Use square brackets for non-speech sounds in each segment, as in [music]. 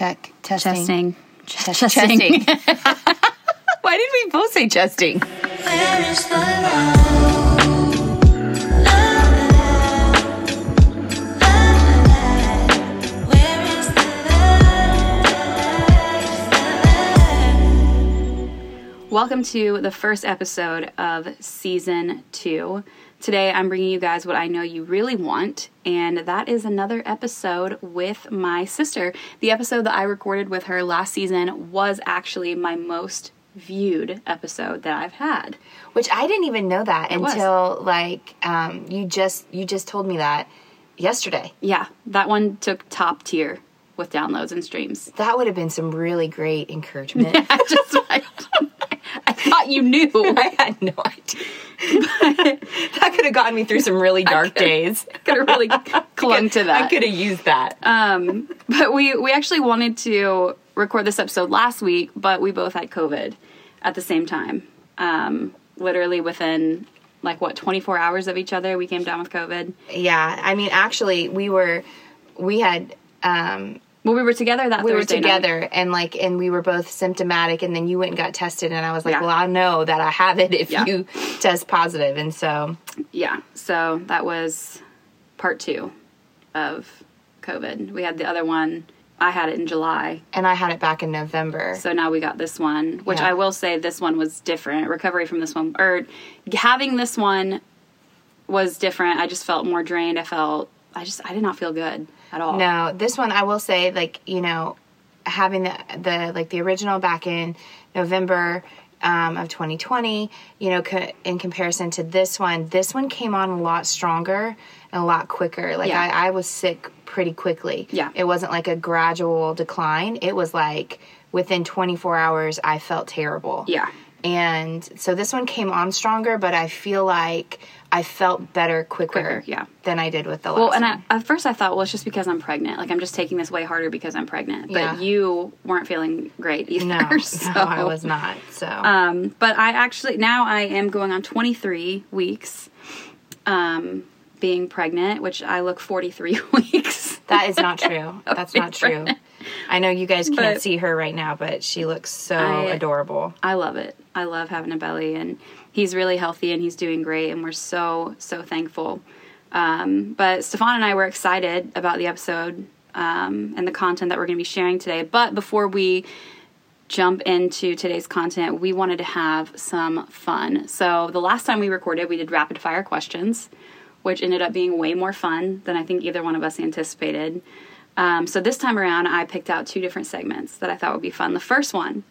Check. Testing. Chesting. Chest- Chesting. [laughs] Why did we both say chesting? Where is the love? Where is the love? Welcome to the first episode of season two. Today, I'm bringing you guys what I know you really want, and that is another episode with my sister. The episode that I recorded with her last season was actually my most viewed episode that I've had. Which I didn't even know that was. until like um, you just you just told me that yesterday. Yeah, that one took top tier with downloads and streams. [laughs] That would have been some really great encouragement. [laughs] I just, I, I thought you knew. [laughs] I had no idea. that could have gotten me through some really dark days. Could have really clung to that. I could have used that. Um, but we we actually wanted to record this episode last week, but we both had COVID at the same time. Um, literally within like what 24 hours of each other, we came down with COVID. yeah, I mean, actually, we were we had um, Well, we were together that we were Thursday night. together and like and we were both symptomatic and then you went and got tested and I was like, Yeah. well, I know that I have it if Yeah. you test positive and so Yeah, so that was part two of COVID. We had the other one. I had it in July. and I had it back in November. So now we got this one, which Yeah. I will say this one was different. Recovery from this one, or having this one was different. I just felt more drained. I felt, I just, I did not feel good at all. No, this one I will say, like you know, having the the like the original back in November um, of 2020, you know, co- in comparison to this one, this one came on a lot stronger and a lot quicker. Like Yeah. I, I was sick pretty quickly. Yeah. it wasn't like a gradual decline. It was like within 24 hours, I felt terrible. Yeah. and so this one came on stronger, but I feel like I felt better quicker, Quicker, yeah. than I did with the last Well, and one. I, at first I thought, well, it's just because I'm pregnant. Like I'm just taking this way harder because I'm pregnant. But Yeah. you weren't feeling great either. no, [laughs] so. [laughs] no, I was not. So Um, but I actually now I am going on 23 weeks, um, being pregnant, which I look 43 [laughs] weeks. That is not true. That's not true. I know you guys can't But- see her right now, but she looks so I- adorable. I love it. I love having a belly, and he's really healthy and he's doing great, and we're so so thankful. Um, but Stefan and I were excited about the episode um, and the content that we're going to be sharing today. But before we jump into today's content, we wanted to have some fun. So the last time we recorded, we did rapid fire questions, which ended up being way more fun than I think either one of us anticipated. Um, so this time around, I picked out two different segments that I thought would be fun. The first one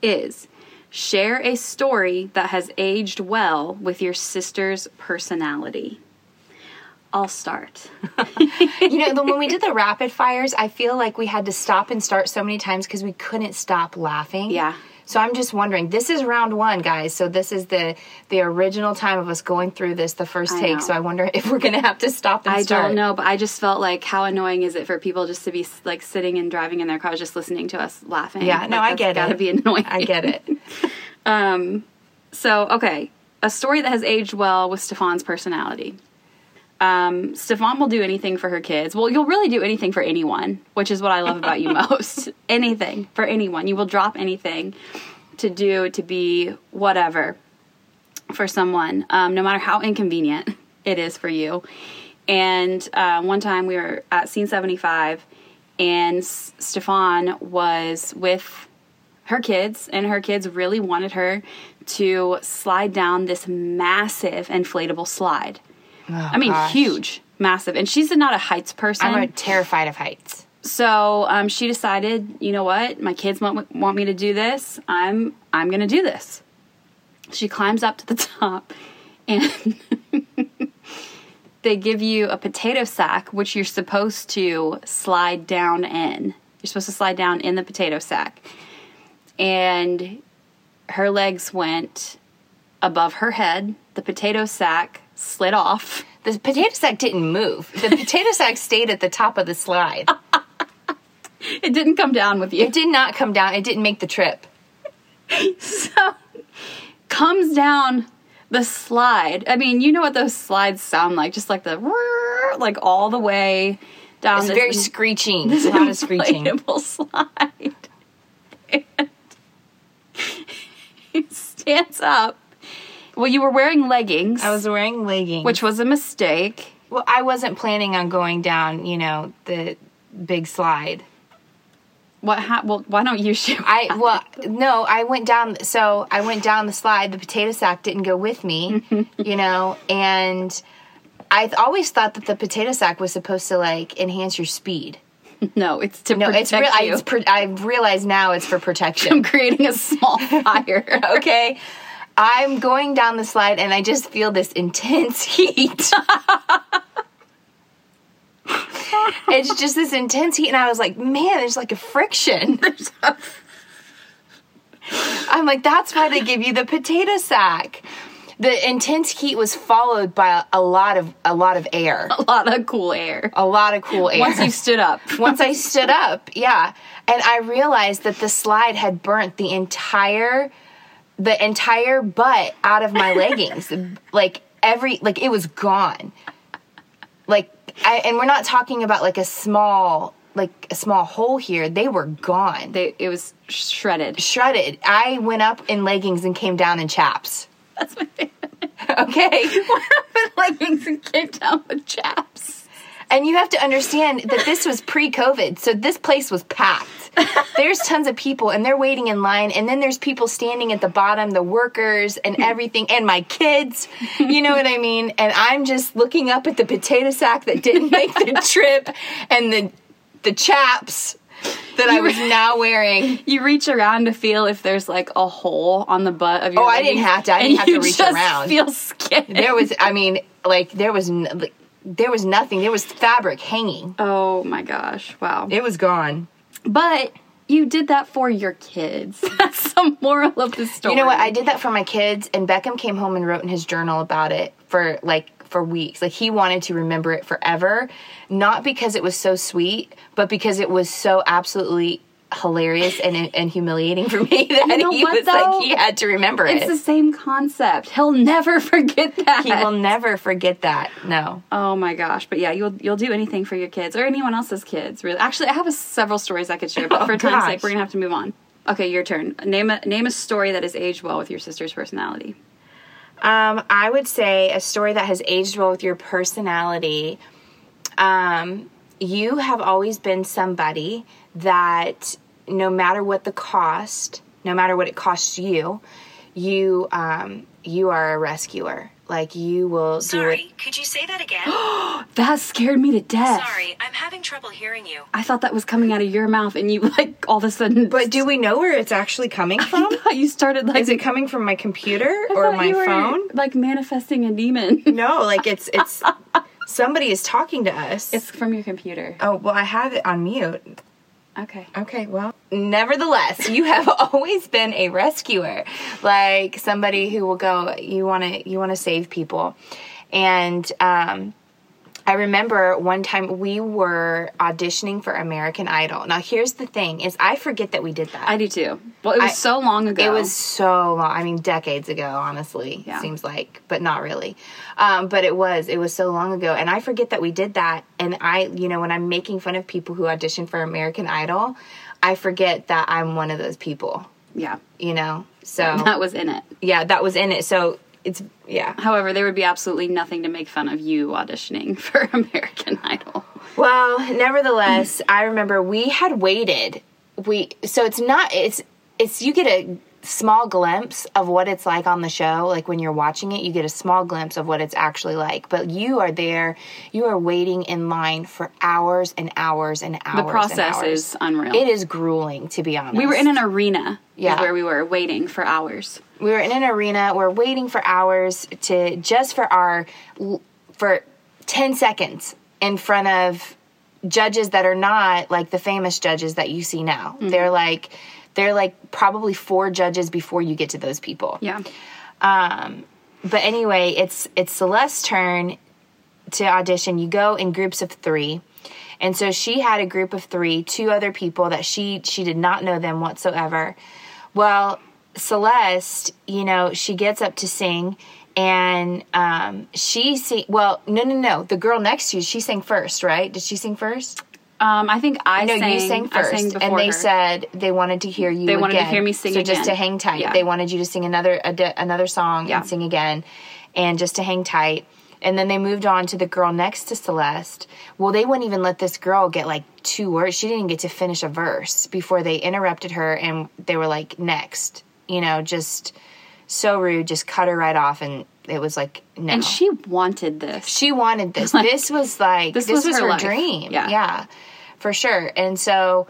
is share a story that has aged well with your sister's personality. I'll start. [laughs] you know, the, when we did the rapid fires, I feel like we had to stop and start so many times because we couldn't stop laughing. Yeah. So I'm just wondering. This is round one, guys. So this is the the original time of us going through this, the first I take. know. So I wonder [laughs] if we're gonna have to stop and I start. don't know, but I just felt like how annoying is it for people just to be like sitting and driving in their cars just listening to us laughing? Yeah, no, Like, I get gotta it. Gotta be [laughs] annoying. I get it. [laughs] um, So, okay, a story that has aged well with Stefan's personality. Um, Stefan will do anything for her kids. Well, you'll really do anything for anyone, which is what I love about you [laughs] most. anything for anyone. You will drop anything to do, to be whatever for someone, um, no matter how inconvenient it is for you. And uh, one time we were at Scene 75, and S- Stefan was with her kids, and her kids really wanted her to slide down this massive inflatable slide. I mean, Oh, gosh. huge, massive. And she's not a heights person. I'm terrified of heights. So um, she decided, you know what? My kids want want me to do this. I'm I'm going to do this. She climbs up to the [laughs] top, and [laughs] they give you a potato sack, which you're supposed to slide down in. You're supposed to slide down in the potato sack, and her legs went above her head. The potato sack slid off. The potato sack didn't move. The [laughs] potato sack stayed at the top of the slide. [laughs] It didn't come down with you. It did not come down. It didn't make the trip. [laughs] so comes down the slide. I mean, you know what those slides sound like, just like the like all the way down It's this very screeching. It's not a screeching. slide. He stands up. Well, you were wearing leggings, I was wearing leggings. which was a mistake. well, I wasn't planning on going down, you know, the big slide. What? Ha- well, why don't you share? I well, no, I went down. So I went down the slide. The potato sack didn't go with me, [laughs] you know, and I always thought that the potato sack was supposed to like enhance your speed. [laughs] no, it's to protect you. No, protect it's real. I, it's pro- I realize now it's for [laughs] protection. I'm creating a small fire. okay. I'm going down the slide and I just feel this intense [laughs] heat. it's just this intense heat, and I was like, man, there's like a friction. [laughs] I'm like, that's why they give you the potato sack. The intense heat was followed by a, lot of a lot of air, a lot of cool air. a lot of cool air. Once you stood up, [laughs] Once I stood up, yeah. And I realized that the slide had burnt the entire the entire butt out of my [laughs] leggings. like every like it was gone. Like I and we're not talking about like a small like a small hole here. They were gone. they it was shredded. shredded. I went up in leggings and came down in chaps. That's my favorite. Okay? [laughs] Went leggings and came down with chaps. And you have to understand that this was pre COVID, so this place was packed. [laughs] There's tons of people, and they're waiting in line, and then there's people standing at the bottom, the workers, and [laughs] everything, and my kids. You know what I mean? And I'm just looking up at the potato sack that didn't [laughs] make the trip, and the the chaps that I was now wearing. You reach around to feel if there's like a hole on the butt of your. Oh, I didn't have to. I didn't have to reach just around. Feel skin. There was, I mean, like there was, n- like, there was nothing. There was fabric hanging. Oh my gosh! Wow. It was gone. But you did that for your kids. [laughs] That's the moral of the story. You know what? I did that for my kids, and Beckham came home and wrote in his journal about it for like for weeks. Like he wanted to remember it forever, not because it was so sweet, but because it was so absolutely hilarious and and humiliating for me [laughs] that know he what, was though? like he had to remember It's it. It's the same concept. He'll never [laughs] forget that. he will never forget that. No. Oh my gosh! But yeah, you'll you'll do anything for your kids or anyone else's kids. Really, actually, I have a, several stories I could share, but [laughs] Oh, for time's sake, we're gonna have to move on. Okay, your turn. Name a name a story that has aged well with your sister's personality. Um, I would say a story that has aged well with your personality. Um, you have always been somebody that no matter what the cost, no matter what it costs you, you um, you are a rescuer. Like you will do it. Sorry, could you say that again? [gasps] That scared me to death. Sorry, I'm having trouble hearing you. I thought that was coming out of your mouth, and you like all of a sudden. But do we know where it's actually coming from? I thought you started like Is it coming from my computer I or my you were, phone? like manifesting a demon. [laughs] No, like it's it's [laughs] somebody is talking to us. it's from your computer. oh well, I have it on mute. Okay. Okay, well, nevertheless, [laughs] you have always been a rescuer, like somebody who will go. You want to you want to save people, and um, I remember one time we were auditioning for American Idol. Now, here's the thing: is I forget that we did that. I do too. Well, it was I- so long ago. It was so long. I mean, decades ago, honestly, Yeah. seems like, but not really. Um, but it was. It was so long ago, and I forget that we did that. And I, you know, when I'm making fun of people who audition for American Idol, I forget that I'm one of those people. yeah. You know, so That was in it. yeah, that was in it. So it's yeah. However, there would be absolutely nothing to make fun of you auditioning [laughs] for American Idol. Well, nevertheless, I remember we had waited. We so it's not it's it's you get a small glimpse of what it's like on the show like when you're watching it you get a small glimpse of what it's actually like but you are there you are waiting in line for hours and hours and hours The process hours. is unreal. it is grueling to be honest We were in an arena. Yeah. Where we were waiting for hours. We were in an arena we're waiting for hours to just for our for 10 seconds in front of judges that are not like the famous judges that you see now they're like they're like probably four judges before you get to those people Yeah. um, but anyway, it's it's Celeste's turn to audition. You go in groups of three, and so she had a group of three, two other people that she she did not know them whatsoever. Well, Celeste, you know, she gets up to sing, and um, she sang. Well, no, no, no. The girl next to you, she sang first, right? Did she sing first? Um, I think I No, sang. you sang first, sang and they her. said they wanted to hear you. They wanted to hear me sing So just to hang tight, Yeah. they wanted you to sing another a di- another song Yeah. and sing again, and just to hang tight. And then they moved on to the girl next to Celeste. Well, they wouldn't even let this girl get like two words. She didn't get to finish a verse before they interrupted her, and they were like, "Next," you know, just so rude. Just cut her right off, and it was like, no. and she wanted this. She wanted this. [laughs] Like, this was like this this, was was, her her, dream. Yeah. Yeah. for sure. And so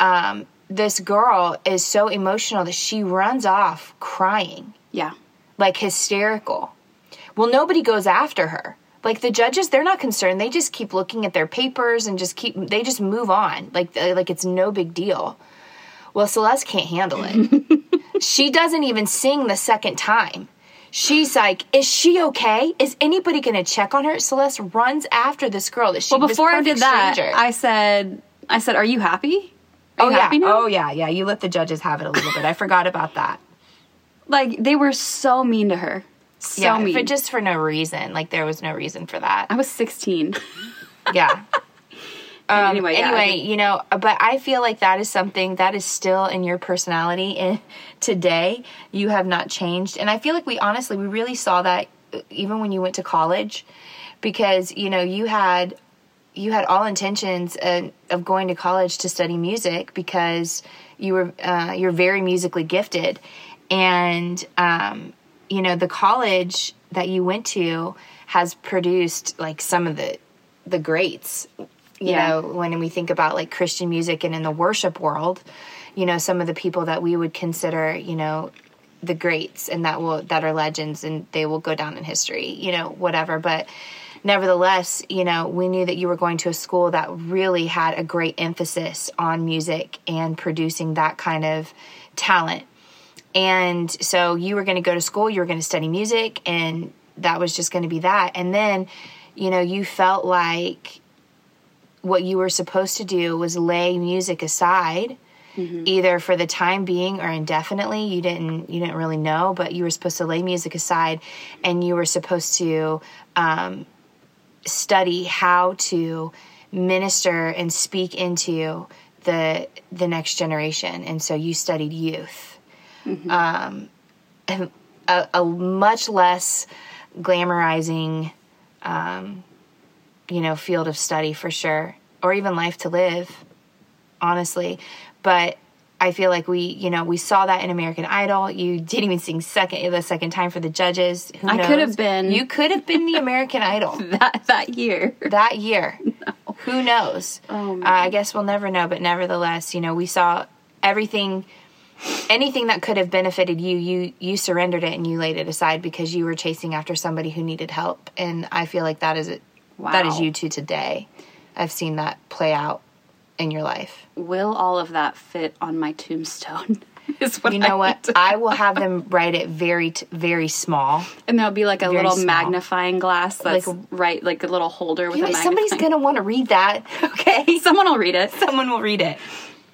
um, this girl is so emotional that she runs off crying, yeah, like hysterical. Well, nobody goes after her. Like the judges, they're not concerned. They just keep looking at their papers and just keep. They just move on. Like like it's no big deal. Well, Celeste can't handle it. [laughs] she doesn't even sing the second time. She's like, "Is she okay? Is anybody going to check on her?" Celeste runs after this girl that she. Well, before I did that, stranger. I said, I said, "Are you happy? Are oh you yeah, happy now?" oh yeah, yeah. You let the judges have it a little bit. I forgot about that. Like they were so mean to her, so yeah, mean. for just for no reason. Like there was no reason for that. I was 16. Yeah. [laughs] Um, anyway, yeah, anyway, think- you know, but I feel like that is something that is still in your personality in today. You have not changed, and I feel like we honestly, we really saw that uh, even when you went to college, because you know you had you had all intentions of, of going to college to study music because you were uh, you're very musically gifted, and um, you know the college that you went to has produced like some of the the greats you Yeah. know when we think about like christian music and in the worship world you know some of the people that we would consider you know the greats and that will that are legends and they will go down in history you know whatever but nevertheless you know we knew that you were going to a school that really had a great emphasis on music and producing that kind of talent and so you were going to go to school, you were going to study music, and that was just going to be that. And then, you know, you felt like what you were supposed to do was lay music aside either for the time being or indefinitely. You didn't you didn't really know but you were supposed to lay music aside and you were supposed to um, study how to minister and speak into the the next generation. And so you studied youth. Um, a, a much less glamorizing um, you know field of study for sure or even life to live honestly but i feel like we you know we saw that in american idol you didn't even sing second the second time for the judges Who I knows? could have been- you could have been the american [laughs] idol that that year. that year. [laughs] Who knows? Oh, uh, I guess we'll never know. But nevertheless, you know, we saw everything, anything that could have benefited you. You you surrendered it and you laid it aside because you were chasing after somebody who needed help. And I feel like that is it. That is you too today. I've seen that play out in your life. Will all of that fit on my tombstone? [laughs] Is what You I know what? need I will have them write it very t- very small. and there'll be like a Very little small. magnifying glass that's Like right, like a little holder with You a know, magnifying. somebody's gonna want to read that. [laughs] Okay, [laughs] Someone will read it. someone will read it.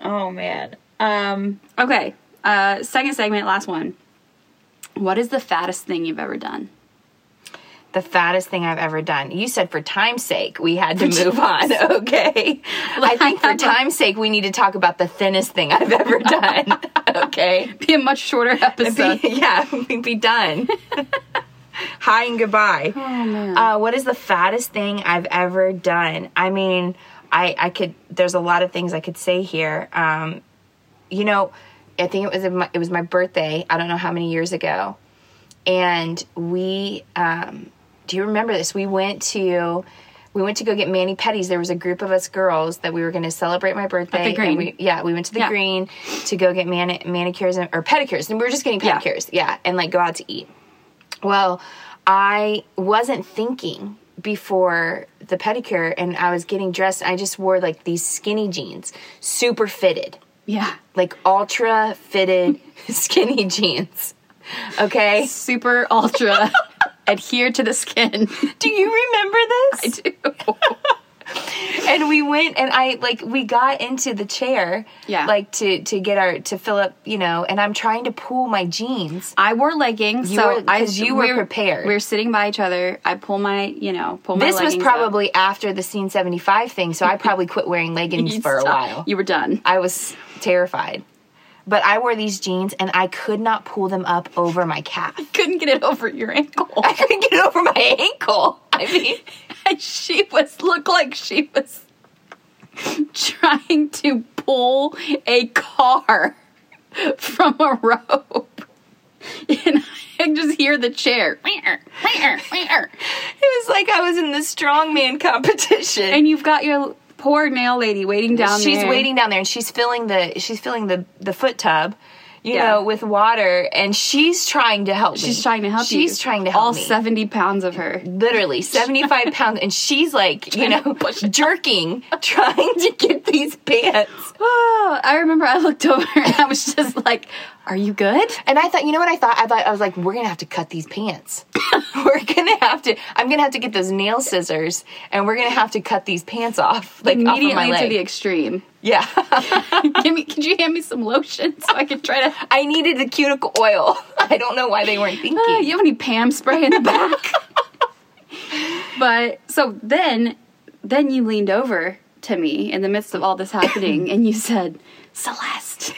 Oh man. Um. Okay. Uh, second segment, last one. What is the fattest thing you've ever done? The fattest thing I've ever done. You said for time's sake we had to move on. Okay. I think for time's sake we need to talk about the thinnest thing I've ever [laughs] done. Okay. Be a much shorter episode. Be- [laughs] yeah, we'd be done. [laughs] Hi and goodbye. oh man. Uh, what is the fattest thing I've ever done? I mean, I I could. There's a lot of things I could say here. Um, you know, I think it was my, it was my birthday. I don't know how many years ago, and we. Um, do you remember this? We went to. We went to go get mani pedis. There was a group of us girls that we were going to celebrate my birthday. and Greene. we- yeah, we went to the Yeah. Greene to go get mani- manicures and, or pedicures, and we were just getting Yeah. pedicures. yeah, and like go out to eat. Well, I wasn't thinking before the pedicure and I was getting dressed. I just wore like these skinny jeans, super fitted, yeah. like ultra fitted [laughs] skinny jeans. Okay? Super ultra. [laughs] adhere to the skin. [laughs] Do you remember this? I do. [laughs] and we went and I like we got into the chair, Yeah. like to to get our to fill up, you know, and I'm trying to pull my jeans. I wore leggings, You so were- I you were we prepared. We were sitting by each other. I pull my, you know, pull my. This was leggings up. probably after the scene 75 thing, so I probably quit wearing [laughs] leggings for a while. You were done. I was terrified. But I wore these jeans and I could not pull them up over my calf. [laughs] Couldn't get it over your ankle. I couldn't get it over my ankle. I [laughs] mean, she was looked like she was trying to pull a car from a rope. And I just hear the chair. it was like I was in the strongman competition. And you've got your poor nail lady waiting down she's there. She's waiting down there and she's filling the she's filling the the foot tub you Yeah. know with water and she's trying to help me She's trying to help you. she's trying to help All me 70 pounds of her. literally 75 [laughs] pounds and she's like you know jerking trying to get these pants Oh, [sighs] I remember I looked over and I was just like, Are you good? and i thought you know what i thought i thought i was like we're gonna have to cut these pants [laughs] we're gonna have to i'm gonna have to get those nail scissors and we're gonna have to cut these pants off like off of Immediately to the extreme. yeah [laughs] Give me, could you hand me some lotion so I could try to. i needed a cuticle oil [laughs] i don't know why they weren't thinking Uh, you have any Pam spray in the back? but so then, then you leaned over to me in the midst of all this happening, and you said, "Celeste."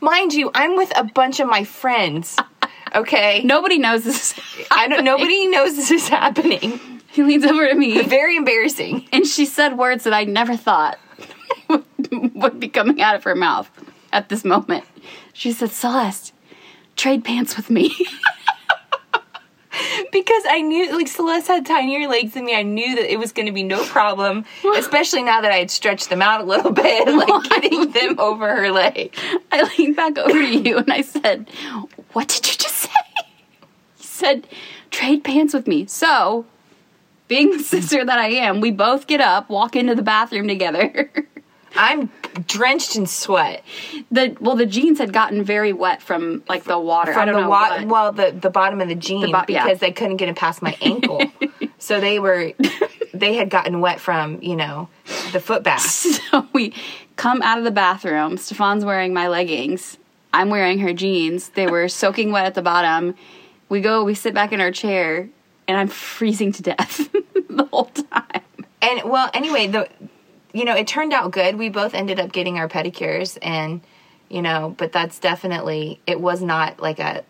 Mind you, I'm with a bunch of my friends. Okay. [laughs] Nobody knows this. is [laughs] I don't nobody knows this is happening. He leans over to me, Very embarrassing. and she said words that I never thought would, [laughs] would be coming out of her mouth at this moment. She said, "Celeste, trade pants with me." Because I knew like Celeste had tinier legs than me. I knew that it was gonna be no problem. [laughs] Especially now that I had stretched them out a little [laughs] bit, like getting them over her leg. I leaned back over to you and I said, What did you just say? You said, Trade pants with me. So, being the sister that I am, we both get up, walk into the bathroom together. [laughs] I'm drenched in sweat. the well, the jeans had gotten very wet from like the water. I From don't the know wa- what. well, the, the bottom of the jean bo- yeah. because they couldn't get it past my [laughs] ankle. so they were they had gotten wet from, you know, the foot bath. [laughs] so we come out of the bathroom. Stefan's wearing my leggings. I'm wearing her jeans. They were [laughs] soaking wet at the bottom. We go, we sit back in our chair, and I'm freezing to death the whole time. And well, anyway, the you know, it turned out good. We both ended up getting our pedicures and you know, but that's definitely it was not like a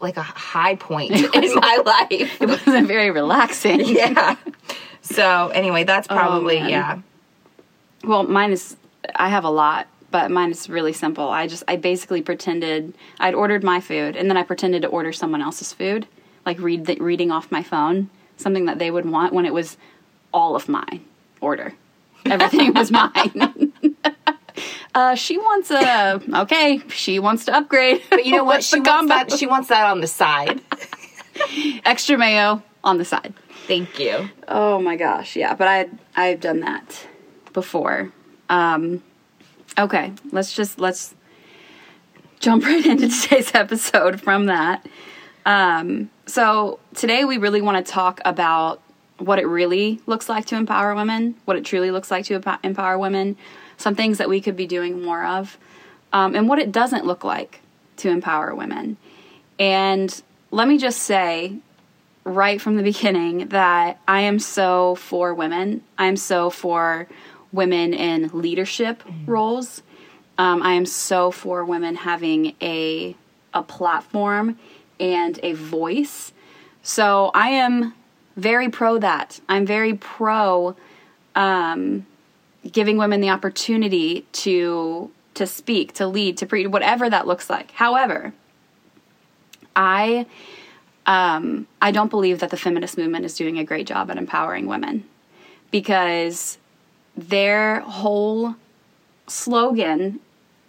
like a high point [laughs] in my life. It wasn't very relaxing. [laughs] yeah. So, anyway, that's oh, probably Oh, yeah. Well, mine is. I have a lot, but mine is really simple. I just I basically pretended I'd ordered my food, and then I pretended to order someone else's food, like read the, reading off my phone something that they would want when it was all of my order. Everything was mine. [laughs] uh, she wants a okay. She wants to upgrade. But you know what? [laughs] She wants that she wants that on the side. [laughs] Extra mayo on the side. Thank you. Oh my gosh, yeah, but I I've done that before. Um okay, let's just let's jump right into today's episode from that. Um so today we really want to talk about what it really looks like to empower women, what it truly looks like to empower women, some things that we could be doing more of, um, and what it doesn't look like to empower women. And let me just say, right from the [laughs] beginning that I am so for women. I'm so for women in leadership roles. Um, I am so for women having a a platform and a voice. So I am very pro that. I'm very pro um, giving women the opportunity to to speak, to lead, to preach, whatever that looks like. However, I um, I don't believe that the feminist movement is doing a great job at empowering women because their whole slogan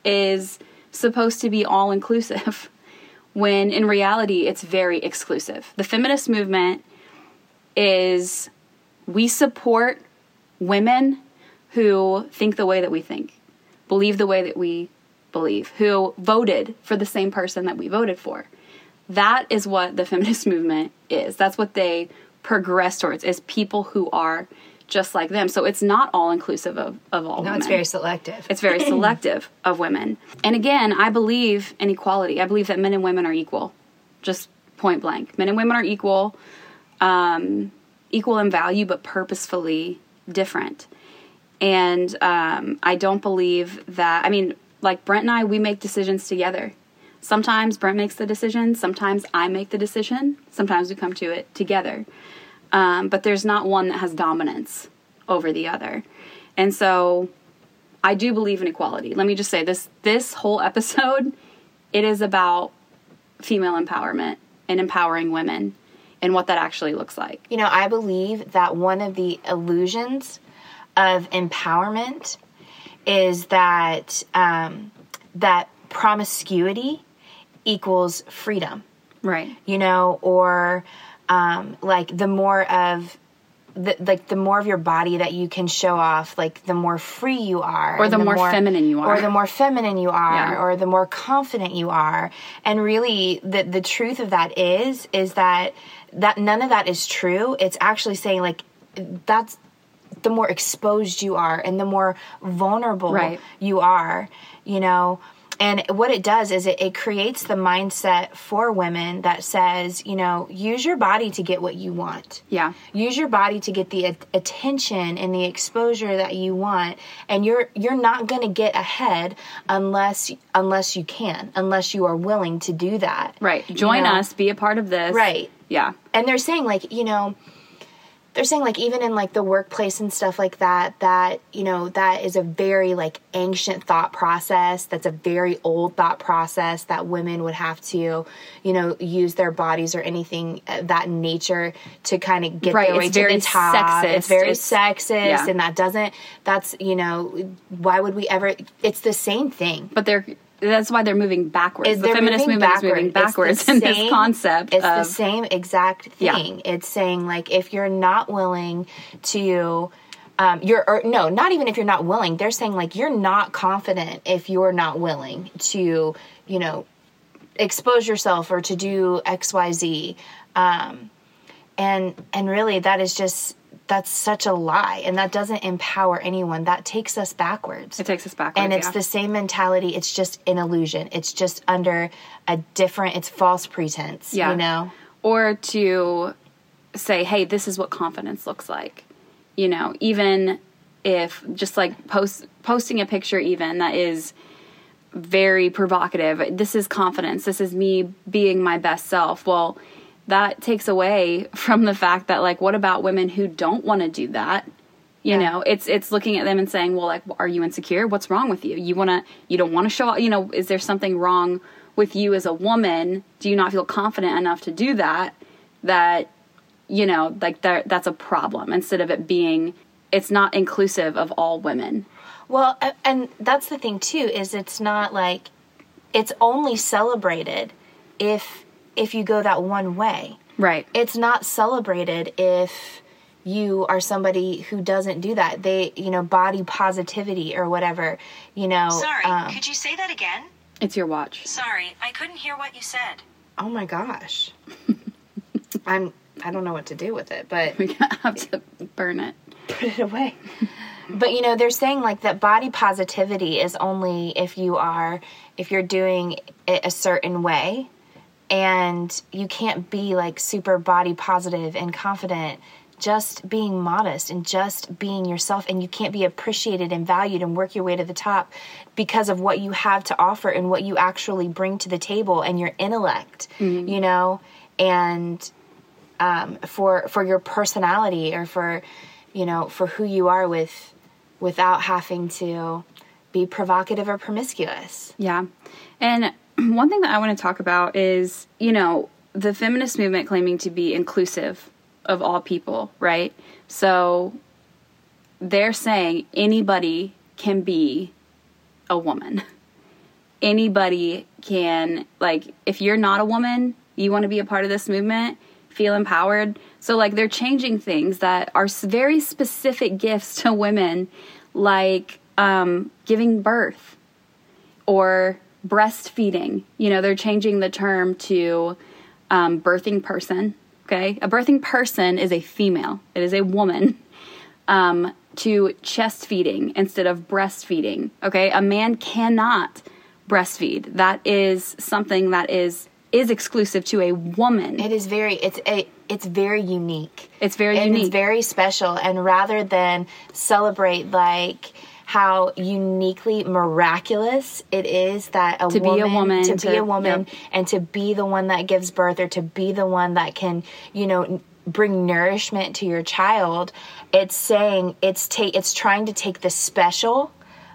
is supposed to be all inclusive [laughs] when in reality it's very exclusive. The feminist movement is we support women who think the way that we think, believe the way that we believe, who voted for the same person that we voted for. That is what the [laughs] feminist movement is. That's what they progress towards is people who are just like them. So it's not all inclusive of, of all No, women. it's very selective. It's very [laughs] selective of women. And again, I believe in equality. I believe that men and women are equal, just point blank. Men and women are equal, um, equal in value, but purposefully different. And um, I don't believe that. I mean, like Brent and I, we make decisions together. Sometimes Brent makes the decision. Sometimes I make the decision. Sometimes we come to it together. Um, but there's not one that has dominance over the other. And so I do believe in equality. Let me just say this this whole [laughs] episode it is about female empowerment and empowering women and what that actually looks like. You know, I believe that one of the illusions of empowerment is that um, that promiscuity equals freedom. Right. You know, or um, like the more of the, like the more of your body that you can show off, like the more free you are, Or and the more feminine you are. or the more feminine you are, Yeah. or the more confident you are. And really, the the truth of that is is that that none of that is true. It's actually saying like that's the more exposed you are and the more vulnerable Right. you are, you know. And what it does is it, it creates the mindset for women that says, you know, use your body to get what you want. Yeah. Use your body to get the attention and the exposure that you want, and you're you're not going to get ahead unless unless you can, unless you are willing to do that. Right. You Join know? us, be a part of this. Right. Yeah. and they're saying like you know they're saying like even in like the workplace and stuff like that that you know that is a very like ancient thought process that's a very old thought process that women would have to you know use their bodies or anything uh, that nature to kind of get Right, their way it's to very the top sexist. it's very It's- sexist yeah. and that doesn't that's you know why would we ever it's the same thing But they're that's why they're moving backwards. is the feminist movement is moving backwards in this concept It's of the same exact Yeah. thing. It's saying like if you're not willing to um, you're or no, not even if you're not willing. They're saying like you're not confident if you're not willing to, you know, expose yourself or to do X, Y, Z. Um, and and really that is just that's such a lie and that doesn't empower anyone that takes us backwards it takes us backwards. and it's yeah. the same mentality it's just an illusion it's just under a different it's false pretense Yeah. you know or to say, hey, this is what confidence looks like. You know, even if just like post posting a picture even that is very provocative. This is confidence. This is me being my best self. Well, that takes away from the fact that like what about women who don't want to do that? You Yeah. know, it's it's looking at them and saying, "Well, like are you insecure? What's wrong with you? You want to you don't want to show, up. you know, is there something wrong with you as a woman? Do you not feel confident enough to do that that you know, like that that's a problem instead of it being it's not inclusive of all women. well and that's the thing too is it's not like it's only celebrated if if you go that one way Right. it's not celebrated if you are somebody who doesn't do that they you know body positivity or whatever you know Sorry, um, could you say that again? It's your watch. Sorry, I couldn't hear what you said. oh my gosh [laughs] i'm i don't know what to do with it but We have to burn it. put it away. but you know, they're saying like that body positivity is only if you are if you're doing it a certain way and you can't be like super body positive and confident just being modest and just being yourself and you can't be appreciated and valued and work your way to the top because of what you have to offer and what you actually bring to the table and your intellect you know? And um, for for your personality or for you know for who you are with without having to be provocative or promiscuous. Yeah. And [clears throat] one thing that I want to talk about is, you know, the feminist movement claiming to be inclusive of all people, right? So they're saying anybody can be a woman. [laughs] Anybody can, like, if you're not a woman, you want to be a part of this movement, feel empowered. So, like, they're changing things that are very specific gifts to women, like um, giving birth or breastfeeding. You know, they're changing the term to um, birthing person. Okay. A birthing person is a female, it is a woman. um, to chest feeding instead of breastfeeding. Okay, a man cannot breastfeed. That is something that is is exclusive to a woman. It is very it's a it's very unique. It's very and unique. It's very special. And rather than celebrate like how uniquely miraculous it is that a To be a woman, woman, to, be a woman yep. and to be the one that gives birth or to be the one that can you know bring nourishment to your child it's saying it's ta- it's trying to take the special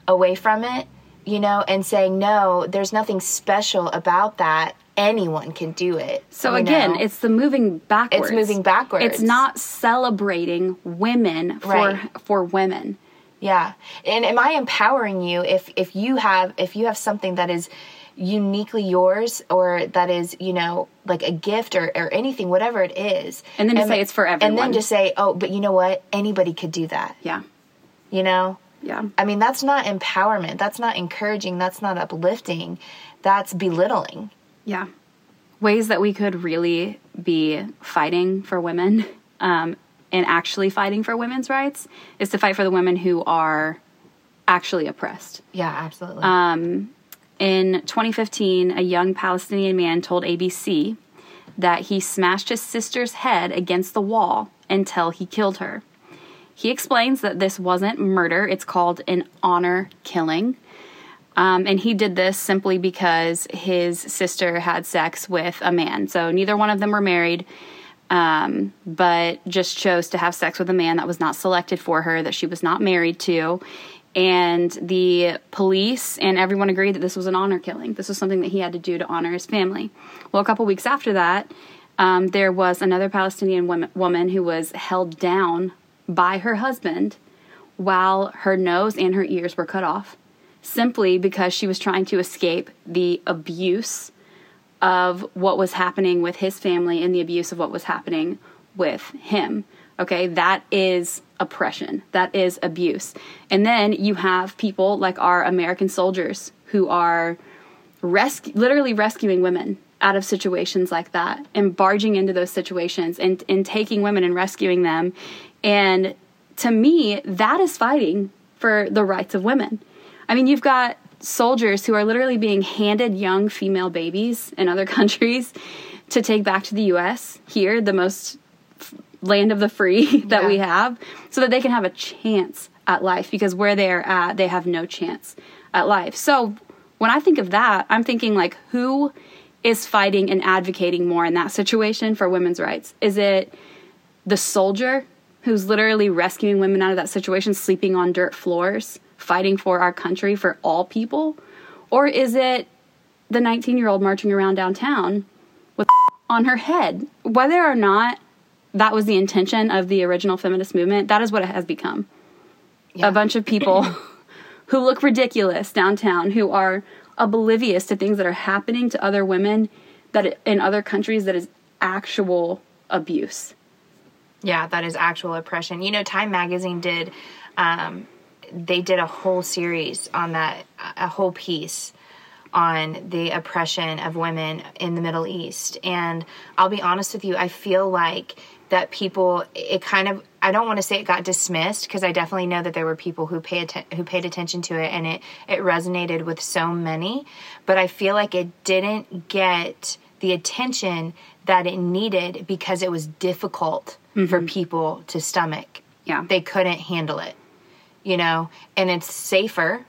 away from it you know and saying no there's nothing special about that anyone can do it So again, know? it's the moving backwards. It's moving backwards. It's not celebrating women for Right. for women. Yeah. And am I empowering you if if you have if you have something that is uniquely yours or that is, you know, like a gift or, or anything, whatever it is. And then to say it's for everyone And then just say, Oh, but you know what? Anybody could do that. Yeah. You know? Yeah. I mean that's not empowerment. That's not encouraging. That's not uplifting. That's belittling. Yeah. Ways that we could really be fighting for women um, and actually fighting for women's rights is to fight for the women who are actually oppressed. Yeah, absolutely. Um, In 2015, a young Palestinian man told ABC that he smashed his sister's head against the wall until he killed her. He explains that this wasn't murder, it's called an honor killing. Um, and he did this simply because his sister had sex with a man. So neither one of them were married, um, but just chose to have sex with a man that was not selected for her, that she was not married to. And the police and everyone agreed that this was an honor killing. This was something that he had to do to honor his family. Well, a couple weeks after that, um, there was another Palestinian woman, woman who was held down by her husband while her nose and her ears were cut off simply because she was trying to escape the abuse of what was happening with his family and the abuse of what was happening with him. Okay, that is oppression. That is abuse. And then you have people like our American soldiers who are rescue, literally rescuing women out of situations like that and barging into those situations and, and taking women and rescuing them. And to me, that is fighting for the rights of women. I mean, you've got soldiers who are literally being handed young female babies in other [laughs] countries to take back to the US, here, the most f- land of the free [laughs] that we have, so that they can have a chance at life because where they are at, they have no chance at life. So when I think of that, I'm thinking like, who is fighting and advocating more in that situation for women's rights? Is it the soldier who's literally rescuing women out of that situation, sleeping on dirt floors, fighting for our country, for all people? Or is it the 19 year old marching around downtown with [laughs] on her head? Whether or not that was the intention of the original feminist movement, that is what it has become. Yeah. A bunch of people [clears throat] who look ridiculous downtown, who are oblivious to things that are happening to other women that in other countries that is actual abuse. Yeah, that is actual oppression. You know, Time Magazine did, um, they did a whole series on that, a whole piece on the oppression of women in the Middle East. And I'll be honest with you, I feel like that people, it kind of, I don't want to say it got dismissed because I definitely know that there were people who pay atten- who paid attention to it and it it resonated with so many, but I feel like it didn't get the attention that it needed because it was difficult for mm-hmm. people to stomach. Yeah. They couldn't handle it. You know, and it's safer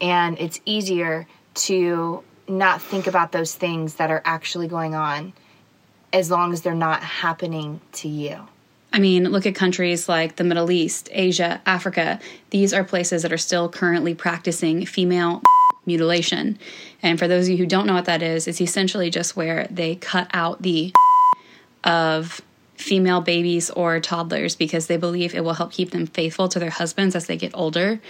and it's easier to not think about those things that are actually going on as long as they're not happening to you. I mean, look at countries like the Middle East, Asia, Africa. These are places that are still currently practicing female [laughs] mutilation. And for those of you who don't know what that is, it's essentially just where they cut out the [laughs] of female babies or toddlers because they believe it will help keep them faithful to their husbands as they get older.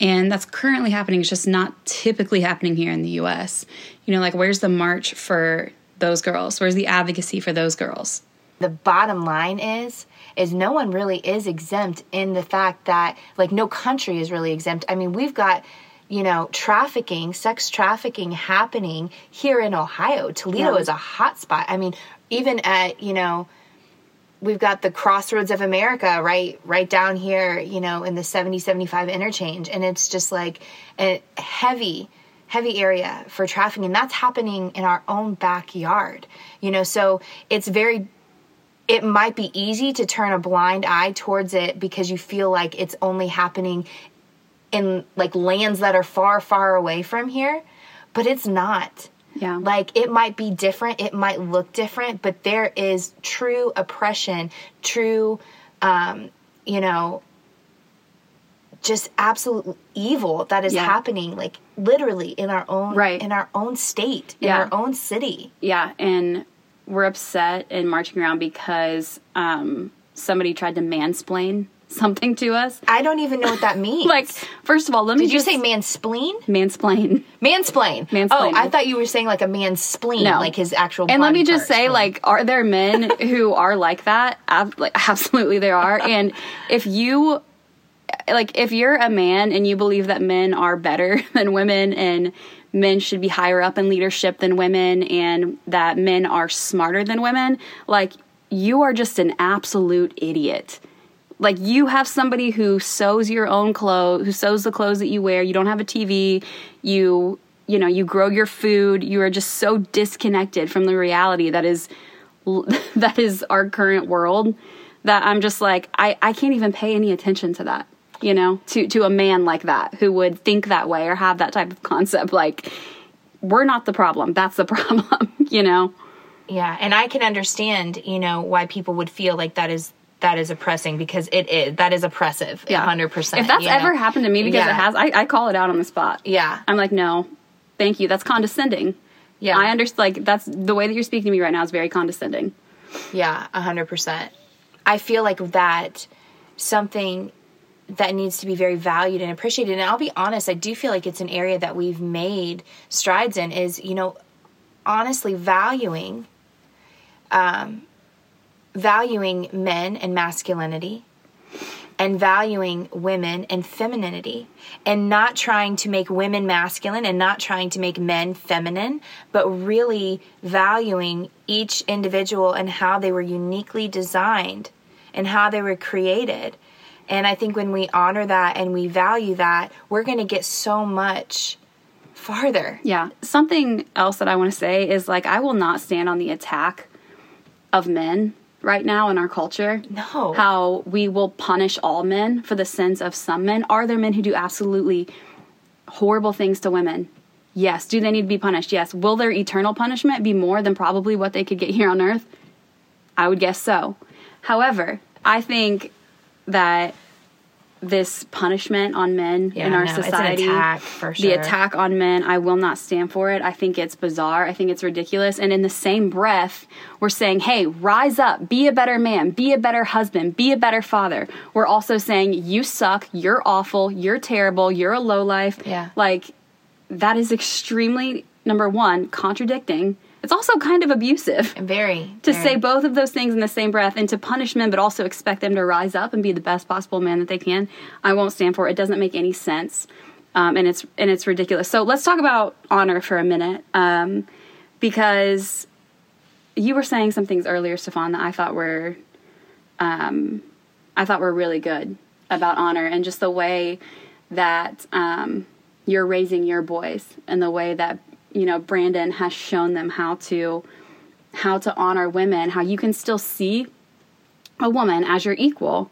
And that's currently happening. It's just not typically happening here in the US. You know, like where's the march for those girls? Where's the advocacy for those girls? the bottom line is is no one really is exempt in the fact that like no country is really exempt i mean we've got you know trafficking sex trafficking happening here in ohio toledo Yeah. is a hot spot i mean even at you know we've got the crossroads of America right right down here, you know, in the 70 75 interchange and it's just like a heavy heavy area for trafficking and that's happening in our own backyard. You know, so it's very it might be easy to turn a blind eye towards it because you feel like it's only happening in like lands that are far far away from here, but it's not. Yeah. Like it might be different, it might look different, but there is true oppression, true, um, you know, just absolute evil that is Yeah. happening, like literally in our own, Right. in our own state, in Yeah. our own city. Yeah, and we're upset and marching around because um, somebody tried to mansplain something to us. I don't even know what that [laughs] means. Like, first of all, let me did you just say manspleen? mansplain. Mansplain. Mansplaining. Oh, I thought you were saying like a man's spleen, No. like his actual. And let me just say, mm. like, are there men [laughs] who are like that? Ab- like, [laughs] absolutely, there are. And if you, like, if you're a man and you believe that men are better than women and men should be higher up in leadership than women and that men are smarter than women, like, you are just an absolute idiot. Like you have somebody who sews your own clothes, who sews the clothes that you wear. You don't have a TV. You, you know, you grow your food. You are just so disconnected from the reality that is [laughs] that is our current world that I'm just like I I can't even pay any attention to that. You know, to to a man like that who would think that way or have that type of concept like we're not the problem. That's the [laughs] problem, you know. Yeah, and I can understand, you know, why people would feel like that is that is oppressing because it is that is oppressive, Yeah. hundred percent. If that's ever happened to me because Yeah. it has, I, I call it out on the spot. Yeah. I'm like, no, thank you. That's condescending. Yeah. I understand. Like that's the way that you're speaking to me right now is very condescending. Yeah, a hundred percent. I feel like that something that needs to be very valued and appreciated. And I'll be honest, I do feel like it's an area that we've made strides in. Is you know, honestly valuing, um, valuing men and masculinity, and valuing women and femininity and not trying to make women masculine and not trying to make men feminine, but really valuing each individual and how they were uniquely designed and how they were created. And I think when we honor that and we value that, we're going to get so much farther. Yeah. Something else that I want to say is like I will not stand on the attack of men right now in our culture. No. How we will punish all men for the sins of some men. Are there men who do absolutely horrible things to women? Yes. Do they need to be punished? Yes. Will their eternal punishment be more than probably what they could get here on earth? I would guess so. However, I think that this punishment on men Yeah, in our no, society, attack, for the attack on men, I will not stand for it. I think it's bizarre. I think it's ridiculous. And in the same breath, we're saying, hey, rise up, be a better man, be a better husband, be a better father. We're also saying, you suck, you're awful, you're terrible, you're a lowlife. Yeah. Like, that is extremely, number one, contradicting. It's also kind of abusive [laughs] Very. to very. say both of those things in the same breath and to punish men but also expect them to rise up and be the best possible man that they can i won't stand for it it doesn't make any sense um, and it's and it's ridiculous so let's talk about honor for a minute um, because you were saying some things earlier stefan that i thought were um, i thought were really good about honor and just the way that um, you're raising your boys and the way that you know brandon has shown them how to how to honor women, how you can still see a woman as your equal,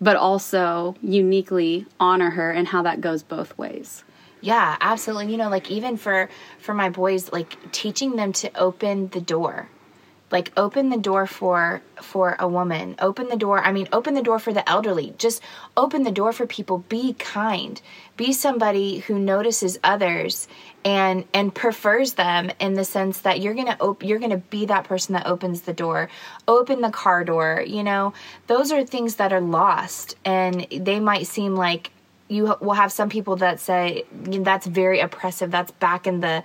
but also uniquely honor her and how that goes both ways. Yeah, absolutely. You know, like even for for my boys, like teaching them to open the door. Like open the door for for a woman. Open the door. I mean, open the door for the elderly. Just open the door for people. Be kind. Be somebody who notices others and and prefers them in the sense that you're to op- you're to be that person that opens the door. Open the car door, you know. Those are things that are lost and they might seem like you will have some people that say that's very oppressive that's back in the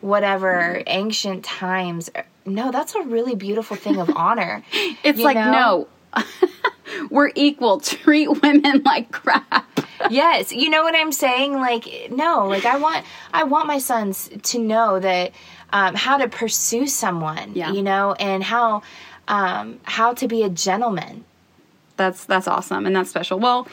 whatever ancient times no that's a really beautiful thing of honor [laughs] It's like, know? no, [laughs] we're equal. [laughs] Treat women like crap. yes you know what i'm saying like no like i want i want my sons to know that um, how to pursue someone Yeah. you know and how um, how to be a gentleman. that's that's awesome and that's special. Well,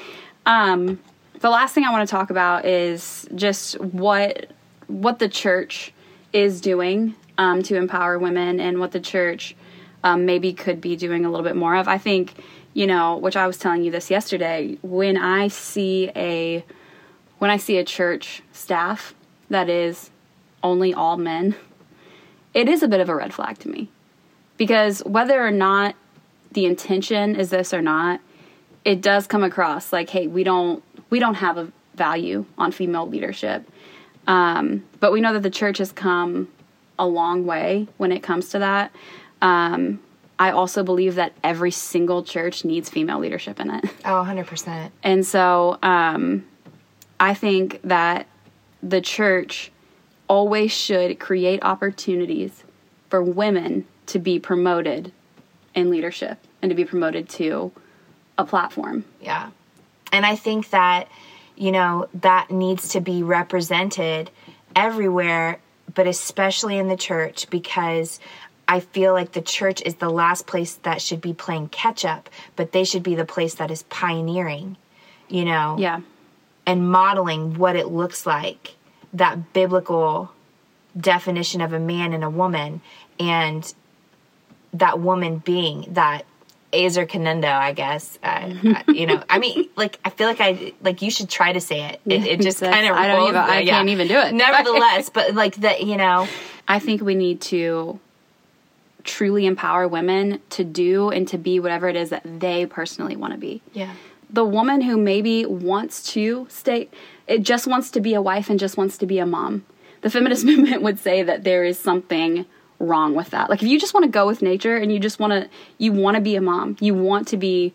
um, the last thing I want to talk about is just what what the church is doing um, to empower women and what the church um, maybe could be doing a little bit more of. I think you know, which I was telling you this yesterday. When I see a when I see a church staff that is only all men, it is a bit of a red flag to me because whether or not the intention is this or not it does come across like hey we don't we don't have a value on female leadership um, but we know that the church has come a long way when it comes to that um, i also believe that every single church needs female leadership in it Oh, 100%. and so um, I think that the church always should create opportunities for women to be promoted in leadership and to be promoted to a platform. Yeah. And I think that, you know, that needs to be represented everywhere, but especially in the church because I feel like the church is the last place that should be playing catch up, but they should be the place that is pioneering, you know, Yeah. and modeling what it looks like that biblical definition of a man and a woman and that woman being that Ezer Kenegdo, I guess. Uh, [laughs] uh, you know, I mean, like I feel like I like you should try to say it. It, it just kind of I don't even- I can't even do it. Nevertheless, [laughs] but like that, you know, I think we need to truly empower women to do and to be whatever it is that they personally want to be. yeah, the woman who maybe wants to stay it just wants to be a wife and just wants to be a mom the feminist [laughs] movement would say that there is something wrong with that like if you just want to go with nature and you just want to you want to be a mom you want to be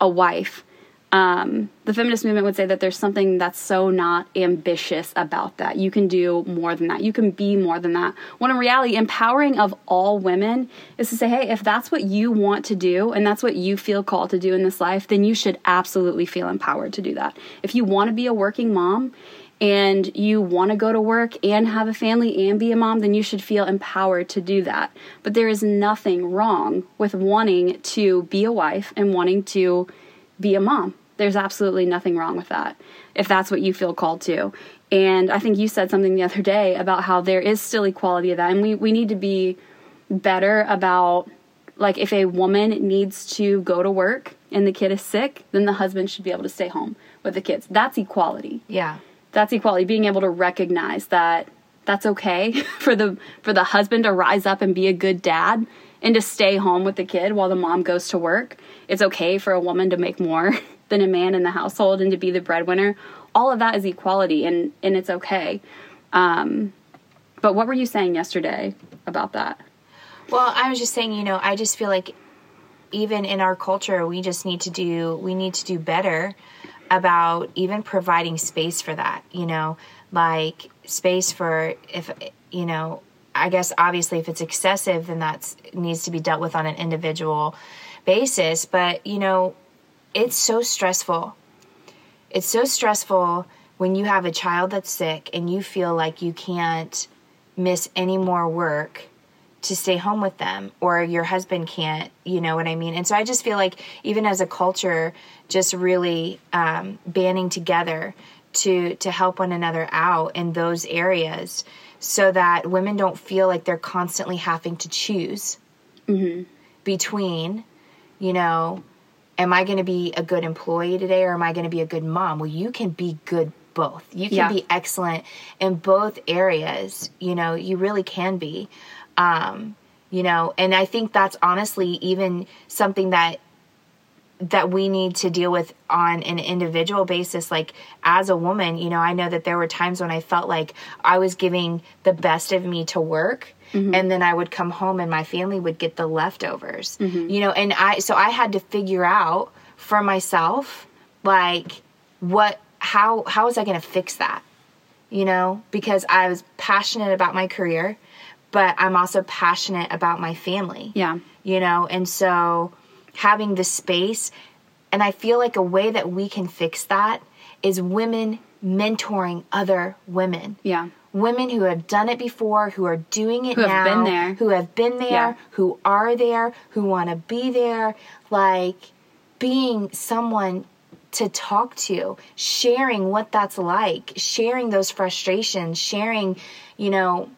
a wife um, the feminist movement would say that there's something that's so not ambitious about that. You can do more than that. You can be more than that. When in reality, empowering of all women is to say, hey, if that's what you want to do and that's what you feel called to do in this life, then you should absolutely feel empowered to do that. If you want to be a working mom and you want to go to work and have a family and be a mom, then you should feel empowered to do that. But there is nothing wrong with wanting to be a wife and wanting to be a mom. There's absolutely nothing wrong with that if that's what you feel called to. And I think you said something the other day about how there is still equality of that. And we, we need to be better about like if a woman needs to go to work and the kid is sick, then the husband should be able to stay home with the kids. That's equality yeah, that's equality being able to recognize that that's okay [laughs] for the for the husband to rise up and be a good dad and to stay home with the kid while the mom goes to work. It's okay for a woman to make more [laughs] than a man in the household and to be the breadwinner. All of that is equality and and it's okay. Um but what were you saying yesterday about that? Well, I was just saying, you know, I just feel like even in our culture, we just need to do we need to do better about even providing space for that, you know, like space for if you know, I guess obviously if it's excessive then that's needs to be dealt with on an individual basis, but you know, it's so stressful. It's so stressful when you have a child that's sick and you feel like you can't miss any more work to stay home with them or your husband can't you know what i mean? And so i just feel like even as a culture just really um, banding together to to help one another out in those areas so that women don't feel like they're constantly having to choose between you know am i going to be a good employee today or am i going to be a good mom? Well you can be good both. You can Yeah. be excellent in both areas you know you really can be um you know and i think that's honestly even something that that we need to deal with on an individual basis. Like as a woman you know i know that there were times when i felt like i was giving the best of me to work and then i would come home and my family would get the leftovers you know and i so i had to figure out for myself like what how how was i going to fix that you know because i was passionate about my career but i'm also passionate about my family. Yeah. You know and so having the space and i feel like a way that we can fix that is women mentoring other women. Yeah. Women who have done it before, who are doing it Who have been there. who have been there, Yeah. who are there, who want to be there, like being someone to talk to, sharing what that's like, sharing those frustrations, sharing, you know,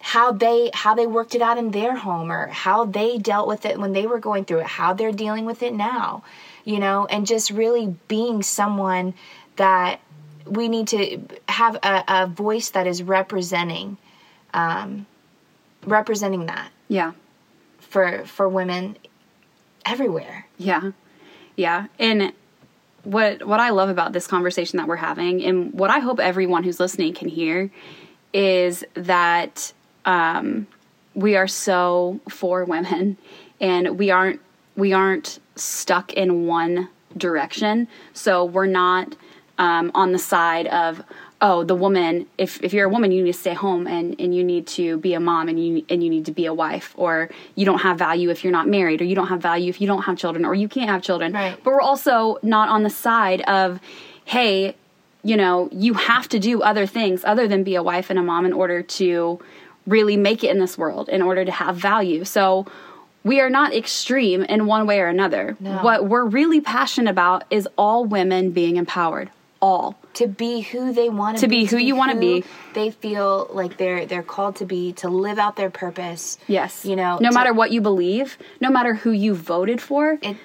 how they how they worked it out in their home or how they dealt with it when they were going through it, how they're dealing with it now, you know, and just really being someone that we need to have a, a voice that is representing um, representing that Yeah. for for women everywhere. Yeah. Yeah. And what what I love about this conversation that we're having and what I hope everyone who's listening can hear is that um, we are so for women and we aren't we aren't stuck in one direction. So we're not um, on the side of oh the woman if, if you're a woman you need to stay home and, and you need to be a mom and you and you need to be a wife or you don't have value if you're not married or you don't have value if you don't have children or you can't have children Right. but we're also not on the side of hey you know you have to do other things other than be a wife and a mom in order to really make it in this world in order to have value so we are not extreme in one way or another No. what we're really passionate about is all women being empowered all to be who they want To be to be be who you wanna be. They feel like they're they're called to be to live out their purpose. yes You know, no to- matter what you believe no matter who you voted for it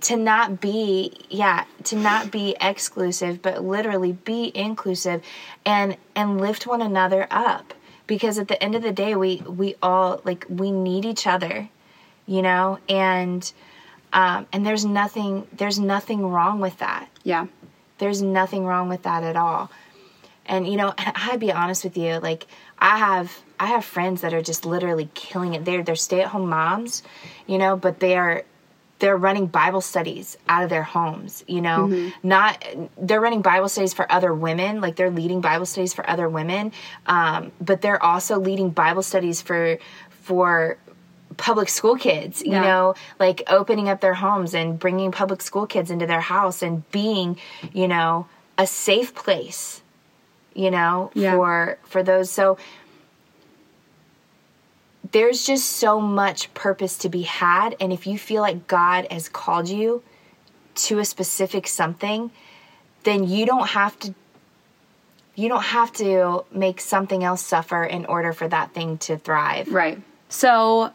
to not be yeah to not be exclusive but literally be inclusive and and lift one another up because at the end of the day we we all like we need each other you know and um and there's nothing there's nothing wrong with that yeah there's nothing wrong with that at all. And you know, [laughs] I'd be honest with you, like I have I have friends that are just literally killing it. They're they're stay-at-home moms, you know, but they are they're running Bible studies out of their homes, you know. Not they're running Bible studies for other women, like they're leading Bible studies for other women, um, but they're also leading Bible studies for for public school kids, you Yeah. know, like opening up their homes and bringing public school kids into their house and being, you know, a safe place, you know, Yeah. for for those so there's just so much purpose to be had and if you feel like God has called you to a specific something, then you don't have to you don't have to make something else suffer in order for that thing to thrive. Right. So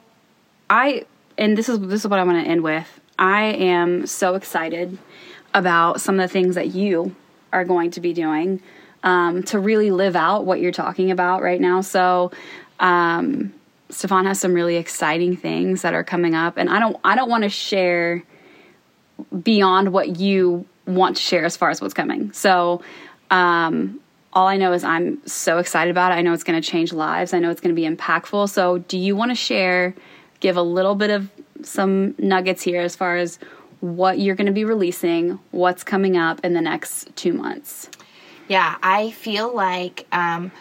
I and this is this is what I want to end with. I am so excited about some of the things that you are going to be doing um, to really live out what you're talking about right now. So um, Stefan has some really exciting things that are coming up, and I don't I don't want to share beyond what you want to share as far as what's coming. So um, all I know is I'm so excited about it. I know it's going to change lives. I know it's going to be impactful. So, do you want to share, give a little bit of some nuggets here as far as what you're going to be releasing, what's coming up in the next two months? Yeah, I feel like um,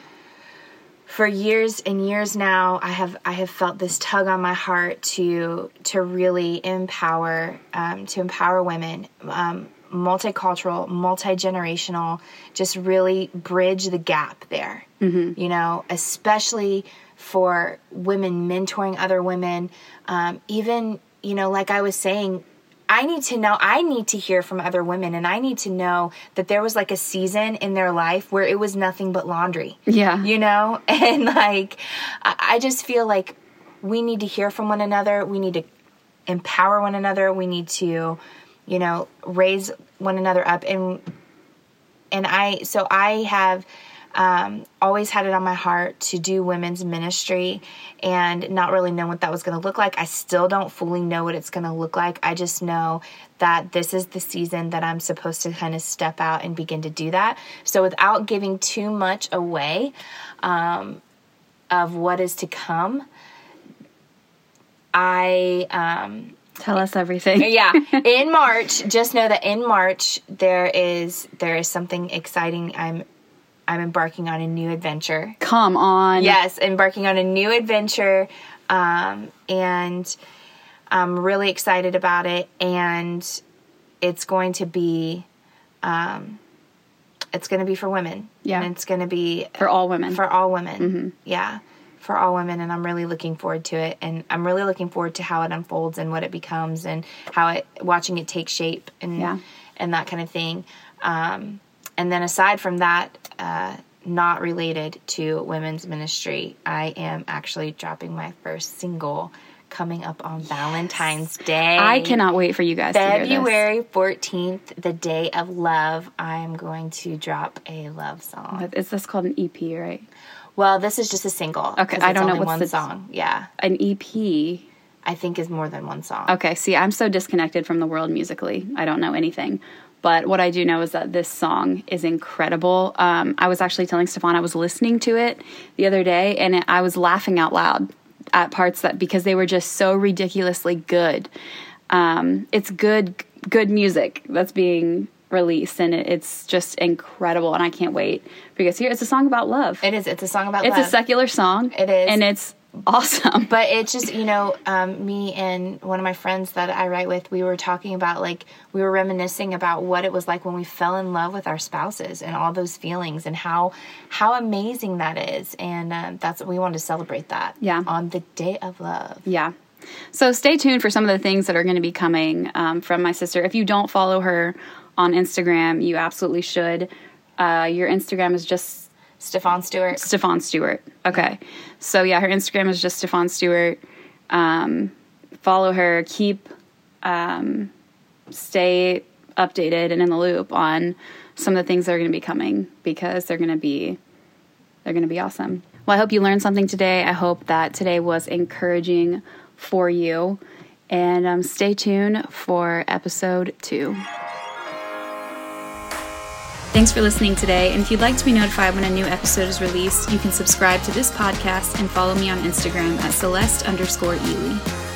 for years and years now, I have I have felt this tug on my heart to to really empower um, to empower women, um, multicultural, multi generational, just really bridge the gap there. You know, especially for women mentoring other women, um, even you know, like I was saying, I need to know, I need to hear from other women, and I need to know that there was like a season in their life where it was nothing but laundry. Yeah. You know? [laughs] And like, I just feel like we need to hear from one another. We need to empower one another. We need to, you know, raise one another up. And, and I, so I have, um, always had it on my heart to do women's ministry and not really know what that was going to look like. I still don't fully know what it's going to look like. I just know that this is the season that I'm supposed to kind of step out and begin to do that. So without giving too much away um, of what is to come, I um, Tell us everything. yeah [laughs] in march just know that in march there is there is something exciting i'm i'm embarking on a new adventure Come on. yes embarking on a new adventure um, and i'm really excited about it and it's going to be um, it's going to be for women Yeah. and it's going to be For all women. for all women. Yeah, for all women, and I'm really looking forward to it, and I'm really looking forward to how it unfolds and what it becomes, and how it watching it take shape and Yeah. and that kind of thing. Um, and then aside from that, uh, not related to women's ministry, I am actually dropping my first single coming up on Valentine's Day. I cannot wait for you guys to hear this. February 14th, the day of love, I am going to drop a love song. But Is this called an EP, right? Well, this is just a single. Okay, I don't know what's one the- song. Yeah, An EP. I think is more than one song. Okay, see, I'm so disconnected from the world musically. I don't know anything. But what I do know is that this song is incredible. Um, I was actually telling Stefan I was listening to it the other day, and it, I was laughing out loud at parts that because they were just so ridiculously good. Um, it's good, good music that's being released, and it, it's just incredible. And I can't wait for you guys to hear. It's a song about love. It is. It's a song about it's love. a secular song. It is. and it's awesome. but it's just you know um, me and one of my friends that i write with we were talking about like we were reminiscing about what it was like when we fell in love with our spouses and all those feelings and how how amazing that is and um, that's we wanted to celebrate that Yeah. on the day of love Yeah. So stay tuned for some of the things that are going to be coming um, from my sister. If you don't follow her on Instagram, you absolutely should. Uh, your Instagram is just stefan stewart Stefan Stewart. Okay. So yeah, her Instagram is just Stefan Stewart. Um, follow her. Keep um, stay updated and in the loop on some of the things that are going to be coming because they're going to be they're going to be awesome. Well, I hope you learned something today. I hope that today was encouraging for you. And um, stay tuned for episode two. Thanks for listening today. And if you'd like to be notified when a new episode is released, you can subscribe to this podcast and follow me on Instagram at Celeste underscore Ely.